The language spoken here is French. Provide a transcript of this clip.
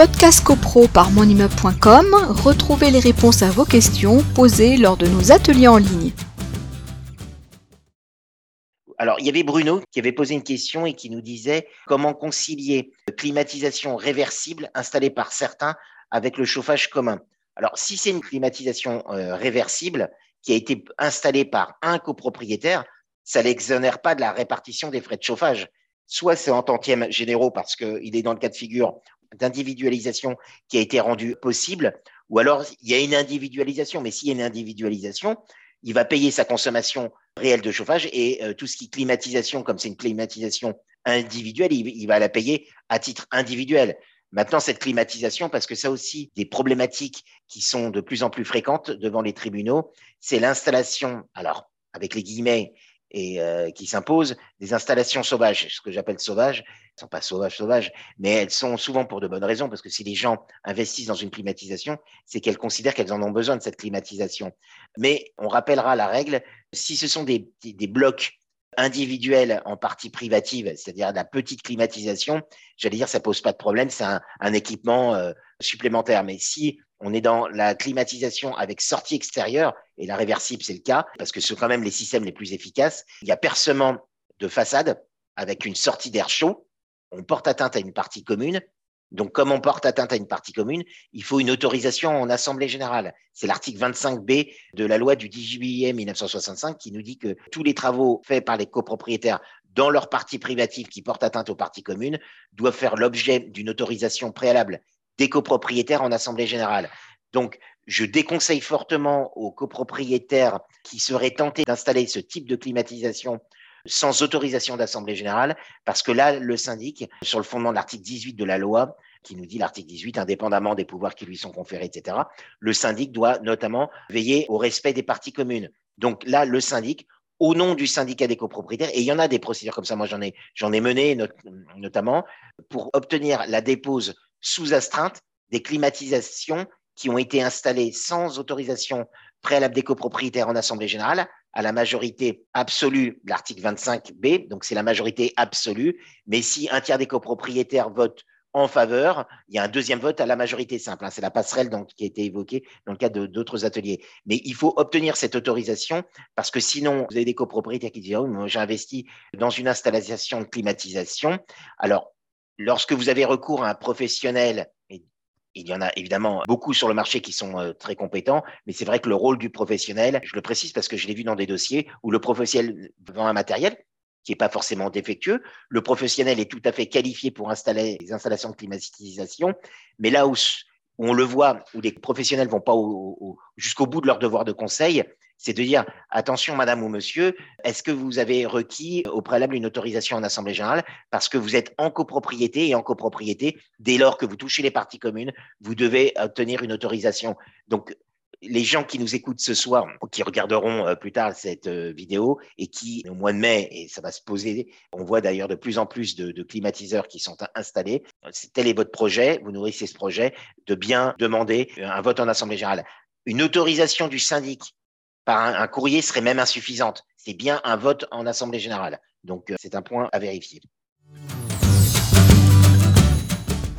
Podcast CoPro par monimmeuble.com, retrouvez les réponses à vos questions posées lors de nos ateliers en ligne. Alors, il y avait Bruno qui avait posé une question et qui nous disait comment concilier climatisation réversible installée par certains avec le chauffage commun. Alors, si c'est une climatisation euh, réversible qui a été installée par un copropriétaire, ça l'exonère pas de la répartition des frais de chauffage. Soit c'est en tantième généraux parce qu'il est dans le cas de figure d'individualisation qui a été rendue possible, ou alors il y a une individualisation. Mais s'il y a une individualisation, il va payer sa consommation réelle de chauffage et euh, tout ce qui est climatisation, comme c'est une climatisation individuelle, il, va la payer à titre individuel. Maintenant, cette climatisation, parce que ça aussi, des problématiques qui sont de plus en plus fréquentes devant les tribunaux, c'est l'installation, alors avec les guillemets, et euh, qui s'imposent des installations sauvages. Ce que j'appelle sauvages, elles ne sont pas sauvages, sauvages, mais elles sont souvent pour de bonnes raisons, parce que si les gens investissent dans une climatisation, c'est qu'elles considèrent qu'elles en ont besoin de cette climatisation. Mais on rappellera la règle, si ce sont des, blocs individuels en partie privative, c'est-à-dire la petite climatisation, j'allais dire ça pose pas de problème, c'est un, un, équipement euh, supplémentaire. Mais si on est dans la climatisation avec sortie extérieure, et la réversible, c'est le cas, parce que ce sont quand même les systèmes les plus efficaces. Il y a percement de façade avec une sortie d'air chaud. On porte atteinte à une partie commune. Donc, comme on porte atteinte à une partie commune, il faut une autorisation en assemblée générale. C'est l'article 25B de la loi du 10 juillet 1965 qui nous dit que tous les travaux faits par les copropriétaires dans leur partie privative qui portent atteinte aux parties communes doivent faire l'objet d'une autorisation préalable des copropriétaires en assemblée générale. Donc, je déconseille fortement aux copropriétaires qui seraient tentés d'installer ce type de climatisation sans autorisation d'assemblée générale, parce que là, le syndic, sur le fondement de l'article 18 de la loi, qui nous dit l'article 18, indépendamment des pouvoirs qui lui sont conférés, etc., le syndic doit notamment veiller au respect des parties communes. Donc là, le syndic, au nom du syndicat des copropriétaires, et il y en a des procédures comme ça, moi j'en ai, j'en ai mené notamment, pour obtenir la dépose sous astreinte des climatisations qui ont été installées sans autorisation préalable des copropriétaires en Assemblée générale à la majorité absolue de l'article 25b, donc c'est la majorité absolue, mais si un tiers des copropriétaires votent en faveur, il y a un deuxième vote à la majorité simple. Hein. c'est la passerelle donc, qui a été évoquée dans le cadre d'autres ateliers. Mais il faut obtenir cette autorisation parce que sinon, vous avez des copropriétaires qui disent oh, j'ai investi dans une installation de climatisation. Alors, Lorsque vous avez recours à un professionnel, il y en a évidemment beaucoup sur le marché qui sont euh, très compétents, mais c'est vrai que le rôle du professionnel, je le précise parce que je l'ai vu dans des dossiers où le professionnel vend un matériel qui n'est pas forcément défectueux. Le professionnel est tout à fait qualifié pour installer les installations de climatisation, mais là où, on le voit, où les professionnels vont pas jusqu'au bout de leur devoir de conseil, c'est de dire attention, madame ou monsieur, est-ce que vous avez requis au préalable une autorisation en assemblée générale? Parce que vous êtes en copropriété et en copropriété, dès lors que vous touchez les parties communes, vous devez obtenir une autorisation. Donc, les gens qui nous écoutent ce soir, qui regarderont euh, plus tard cette euh, vidéo et qui, au mois de mai, et ça va se poser, on voit d'ailleurs de plus en plus de, climatiseurs qui sont installés. Tel est votre projet, vous nourrissez ce projet, de bien demander un vote en Assemblée générale. Une autorisation du syndic un, courrier serait même insuffisante. C'est bien un vote en Assemblée générale. Donc, euh, c'est un point à vérifier.